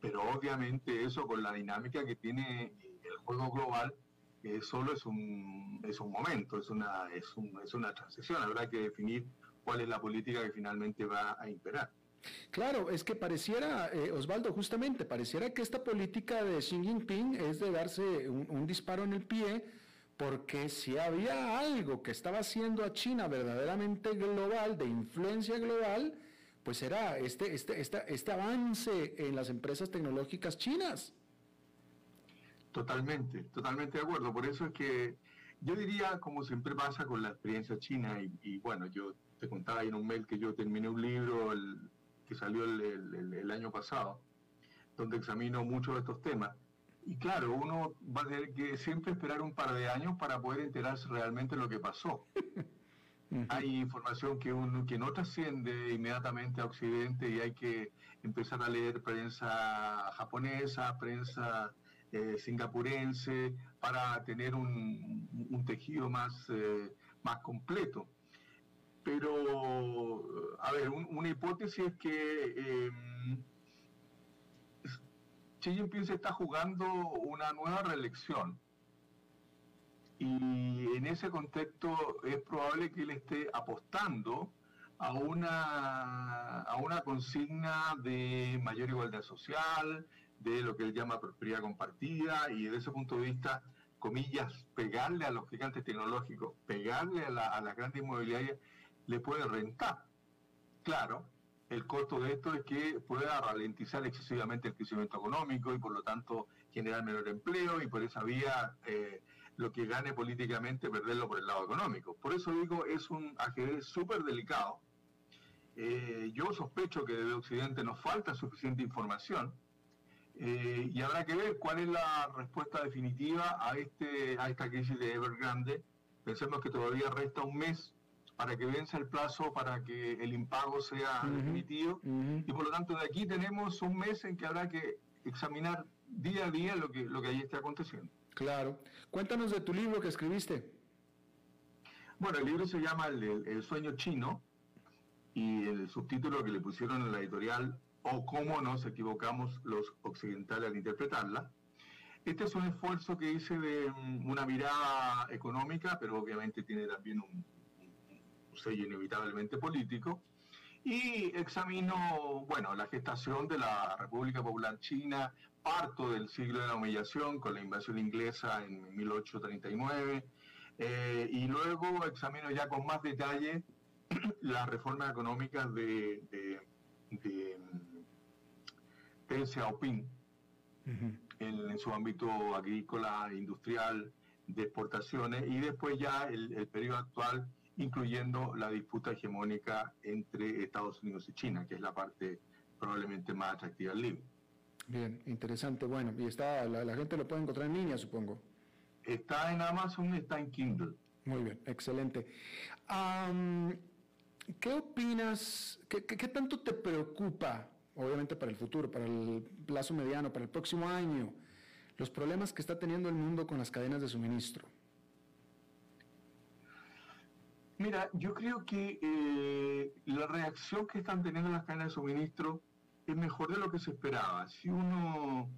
Pero obviamente eso con la dinámica que tiene el juego global, eh, solo es un, es un momento, es una, es, es una transición. Habrá que definir cuál es la política que finalmente va a imperar. Claro, es que pareciera, eh, Osvaldo, justamente, pareciera que esta política de Xi Jinping es de darse un, disparo en el pie, porque si había algo que estaba haciendo a China verdaderamente global, de influencia global, pues era este, este, este avance en las empresas tecnológicas chinas. Totalmente, totalmente de acuerdo. Por eso es que yo diría, como siempre pasa con la experiencia china, y, y bueno, yo te contaba en un mail que yo terminé un libro, el, que salió el, año pasado, donde examino muchos de estos temas. Y claro, uno va a tener que siempre esperar un par de años para poder enterarse realmente de lo que pasó. hay información que, uno, que no trasciende inmediatamente a Occidente y hay que empezar a leer prensa japonesa, prensa eh, singapurense, para tener un, tejido más, eh, más completo. Pero, a ver, una hipótesis es que eh, Xi Jinping se está jugando una nueva reelección. Y en ese contexto es probable que él esté apostando a una, a una consigna de mayor igualdad social, de lo que él llama prosperidad compartida, y desde ese punto de vista, comillas, pegarle a los gigantes tecnológicos, pegarle a la, a la grandes inmobiliarias le puede rentar. Claro, el costo de esto es que pueda ralentizar excesivamente el crecimiento económico y por lo tanto generar menor empleo y por esa vía eh, lo que gane políticamente perderlo por el lado económico. Por eso digo, es un ajedrez súper delicado. Eh, yo sospecho que desde Occidente nos falta suficiente información eh, y habrá que ver cuál es la respuesta definitiva a, este, a esta crisis de Evergrande. Pensemos que todavía resta un mes para que vence el plazo para que el impago sea definitivo. Y por lo tanto, de aquí tenemos un mes en que habrá que examinar día a día lo que, lo que ahí está aconteciendo. Claro. Cuéntanos de tu libro que escribiste. Bueno, el libro se llama El, sueño chino y el subtítulo que le pusieron en la editorial o cómo nos equivocamos los occidentales al interpretarla. Este es un esfuerzo que hice de mm, una mirada económica, pero obviamente tiene también un, sello inevitablemente político, y examino, bueno, la gestación de la República Popular China, parto del siglo de la humillación con la invasión inglesa en 1839, eh, y luego examino ya con más detalle las reformas económicas de, de, de, Deng Xiaoping en, su ámbito agrícola, industrial, de exportaciones, y después ya el, el periodo actual incluyendo la disputa hegemónica entre Estados Unidos y China, que es la parte probablemente más atractiva del libro. Bien, interesante. Bueno, y está, la, gente lo puede encontrar en línea, supongo. Está en Amazon, está en Kindle. Muy bien, excelente. ¿Qué opinas, qué, qué, tanto te preocupa, obviamente para el futuro, para el plazo mediano, para el próximo año, los problemas que está teniendo el mundo con las cadenas de suministro? Mira, yo creo que eh, la reacción que están teniendo las cadenas de suministro es mejor de lo que se esperaba. Si uno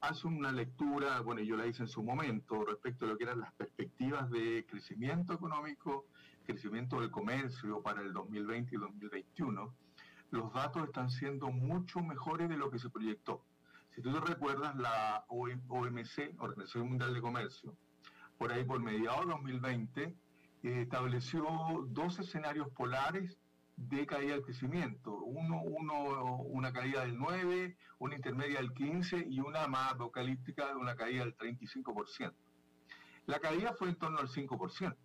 hace una lectura, bueno, yo la hice en su momento, respecto a lo que eran las perspectivas de crecimiento económico, crecimiento del comercio para el 2020 y 2021, los datos están siendo mucho mejores de lo que se proyectó. Si tú te recuerdas, la OMC, Organización Mundial de Comercio, por ahí por mediados de 2020, estableció dos escenarios polares de caída del crecimiento. Uno, uno, una caída del 9, una intermedia del 15 y una más apocalíptica de una caída del 35%. La caída fue en torno al 5%.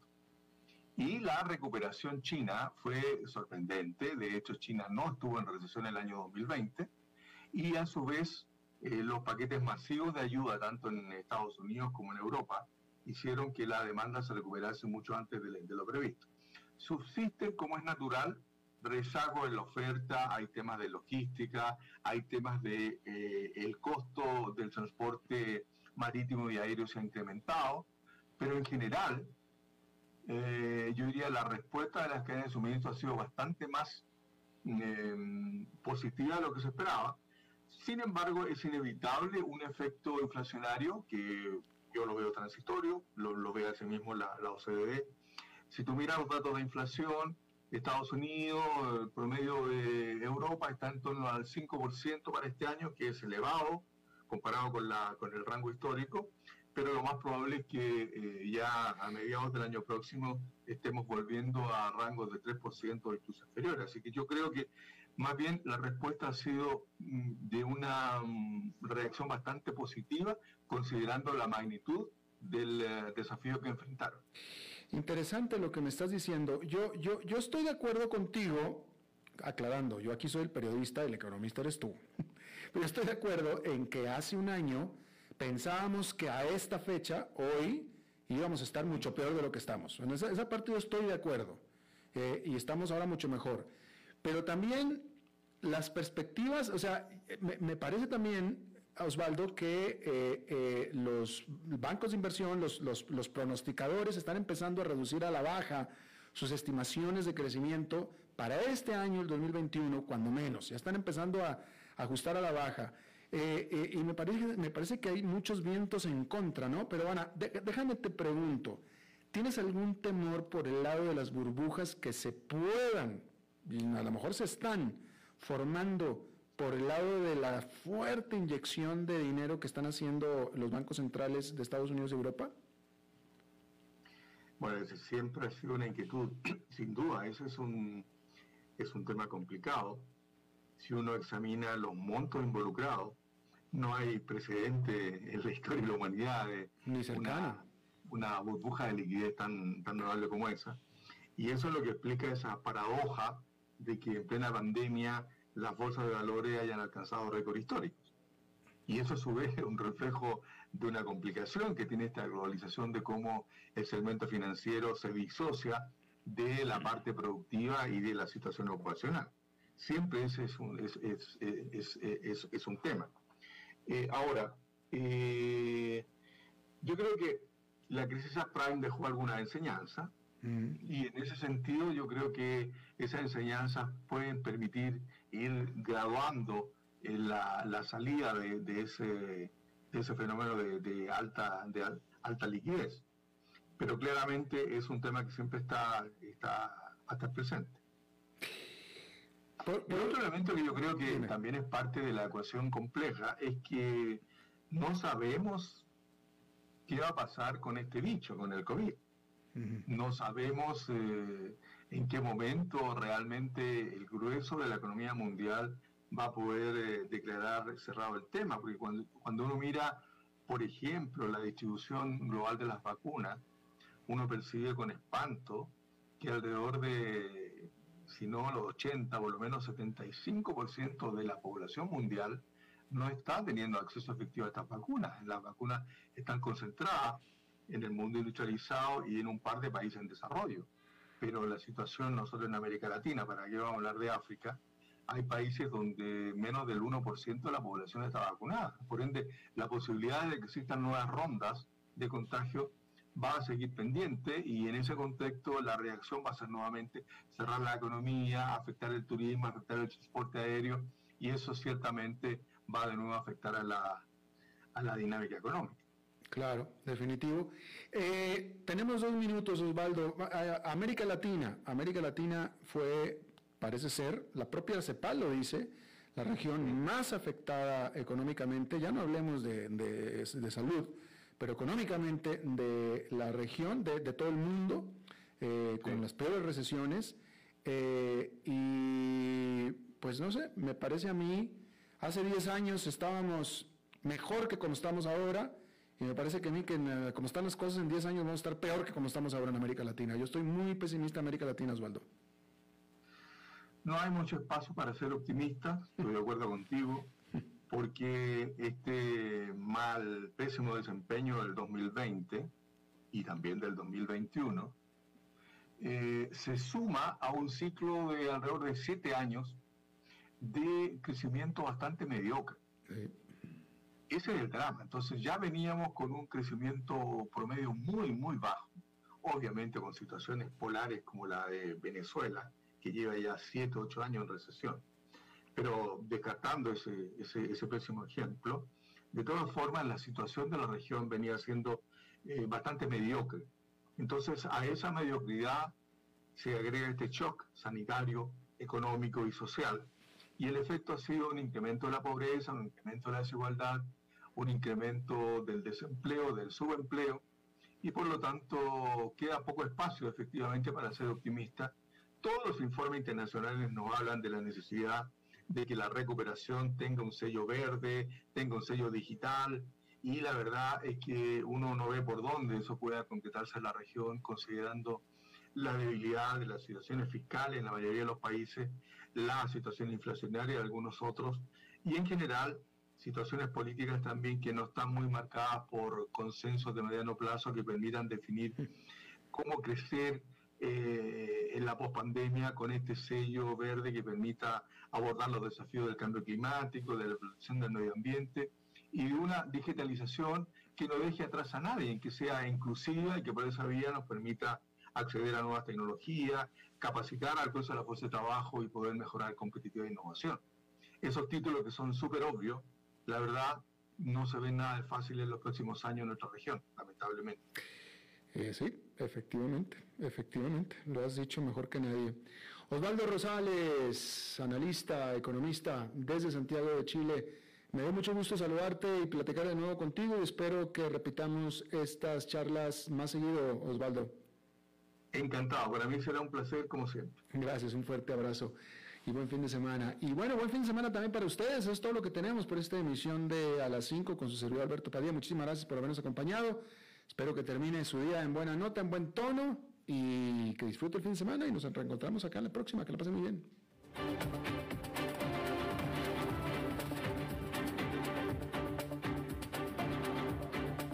Y la recuperación china fue sorprendente. De hecho, China no estuvo en recesión el año 2020. Y a su vez, eh, los paquetes masivos de ayuda, tanto en Estados Unidos como en Europa, hicieron que la demanda se recuperase mucho antes de, lo previsto. Subsisten, como es natural, rezagos en la oferta, hay temas de logística, hay temas de eh, el costo del transporte marítimo y aéreo se ha incrementado, pero en general eh, yo diría la respuesta de las cadenas de suministro ha sido bastante más eh, positiva de lo que se esperaba. Sin embargo, es inevitable un efecto inflacionario que yo lo veo transitorio, lo, lo ve así mismo la, la OCDE. Si tú miras los datos de inflación, Estados Unidos, el promedio de Europa está en torno al 5% para este año, que es elevado comparado con, la, con el rango histórico, pero lo más probable es que eh, ya a mediados del año próximo estemos volviendo a rangos de 3% o incluso inferiores. Así que yo creo que más bien la respuesta ha sido mm, de una mm, reacción bastante positiva, considerando la magnitud del eh, desafío que enfrentaron. Interesante lo que me estás diciendo. Yo, yo, yo estoy de acuerdo contigo, aclarando, yo aquí soy el periodista, el economista eres tú. Pero estoy de acuerdo en que hace un año pensábamos que a esta fecha, hoy, íbamos a estar mucho peor de lo que estamos. En esa, esa parte yo estoy de acuerdo. Eh, y estamos ahora mucho mejor. Pero también las perspectivas, o sea, me, parece también, Osvaldo, que eh, eh, los bancos de inversión, los, los, pronosticadores están empezando a reducir a la baja sus estimaciones de crecimiento para este año, el 2021, cuando menos. Ya están empezando a, ajustar a la baja. Eh, y me parece, me parece que hay muchos vientos en contra, ¿no? Pero Ana, déjame te pregunto, ¿tienes algún temor por el lado de las burbujas que se puedan, a lo mejor se están formando por el lado de la fuerte inyección de dinero que están haciendo los bancos centrales de Estados Unidos y Europa? Bueno, siempre ha sido una inquietud, sin duda, ese es un, es un tema complicado si uno examina los montos involucrados, no hay precedente en la historia de la humanidad de Ni. Una, una, burbuja de liquidez tan, tan notable como esa. Y eso es lo que explica esa paradoja de que en plena pandemia las bolsas de valores hayan alcanzado récords históricos. Y eso a su vez es un reflejo de una complicación que tiene esta globalización de cómo el segmento financiero se disocia de la parte productiva y de la situación ocupacional siempre ese es un, es, es, es, es un tema. Eh, ahora, eh, yo creo que la crisis subprime dejó alguna enseñanza. Y en ese sentido yo creo que esas enseñanzas pueden permitir ir graduando la, la, salida de, de, ese, de, ese, fenómeno de, de alta, de alta liquidez. Pero claramente es un tema que siempre está, está hasta presente. El otro elemento que yo creo que también es parte de la ecuación compleja es que no sabemos qué va a pasar con este bicho, con el COVID. No sabemos eh, en qué momento realmente el grueso de la economía mundial va a poder eh, declarar cerrado el tema, porque cuando, cuando uno mira, por ejemplo, la distribución global de las vacunas, uno percibe con espanto que alrededor de si no los 80, por lo menos 75% de la población mundial no está teniendo acceso efectivo a estas vacunas. Las vacunas están concentradas en el mundo industrializado y en un par de países en desarrollo. Pero la situación nosotros en América Latina, para qué vamos a hablar de África, hay países donde menos del 1% de la población está vacunada. Por ende, la posibilidad de que existan nuevas rondas de contagio va a seguir pendiente y en ese contexto la reacción va a ser nuevamente cerrar la economía, afectar el turismo, afectar el transporte aéreo y eso ciertamente va de nuevo a afectar a la, a la dinámica económica. Claro, definitivo. Eh, tenemos dos minutos, Osvaldo. América Latina. América Latina fue, parece ser, la propia CEPAL lo dice, la región más afectada económicamente. Ya no hablemos de, de, de salud, pero económicamente de la región, de, de todo el mundo, eh, con sí. las peores recesiones. Eh, y pues no sé, me parece a mí, hace 10 años estábamos mejor que como estamos ahora. Y me parece que a mí, que en, como están las cosas en 10 años, vamos a estar peor que como estamos ahora en América Latina. Yo estoy muy pesimista en América Latina, Osvaldo. No hay mucho espacio para ser optimista, estoy de acuerdo contigo porque este mal, pésimo desempeño del 2020 y también del 2021 eh, se suma a un ciclo de alrededor de siete años de crecimiento bastante mediocre. Sí. Ese es el drama. Entonces ya veníamos con un crecimiento promedio muy, muy bajo. obviamente con situaciones polares como la de Venezuela, que lleva ya 7, 8 años en recesión. Pero descartando ese, ese, ese pésimo ejemplo, de todas formas la situación de la región venía siendo eh, bastante mediocre. Entonces a esa mediocridad se agrega este shock sanitario, económico y social, y el efecto ha sido un incremento de la pobreza, un incremento de la desigualdad, un incremento del desempleo, del subempleo, y por lo tanto queda poco espacio efectivamente para ser optimista. Todos los informes internacionales nos hablan de la necesidad de que la recuperación tenga un sello verde, tenga un sello digital, y la verdad es que uno no ve por dónde eso pueda concretarse en la región, considerando la debilidad de las situaciones fiscales en la mayoría de los países, la situación inflacionaria de algunos otros, y en general situaciones políticas también que no están muy marcadas por consensos de mediano plazo que permitan definir cómo crecer eh, en la pospandemia con este sello verde que permita abordar los desafíos del cambio climático, de la protección del medio ambiente y de una digitalización que no deje atrás a nadie, que sea inclusiva y que por esa vía nos permita acceder a nuevas tecnologías, capacitar al de la fuerza de trabajo y poder mejorar competitividad e innovación. Esos títulos que son súper obvios, la verdad, no se ven nada de fácil en los próximos años en nuestra región, lamentablemente. Eh, sí, efectivamente, efectivamente, lo has dicho mejor que nadie. Osvaldo Rosales, analista, economista desde Santiago de Chile, me da mucho gusto saludarte y platicar de nuevo contigo y espero que repitamos estas charlas más seguido, Osvaldo. Encantado, para mí será un placer como siempre. Gracias, un fuerte abrazo y buen fin de semana. Y bueno, buen fin de semana también para ustedes. Es todo lo que tenemos por esta emisión de A las 5 con su servidor Alberto Padilla. Muchísimas gracias por habernos acompañado. Espero que termine su día en buena nota, en buen tono y que disfrute el fin de semana y nos reencontramos acá en la próxima. Que la pasen muy bien.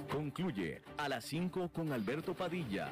Concluye A las 5 con Alberto Padilla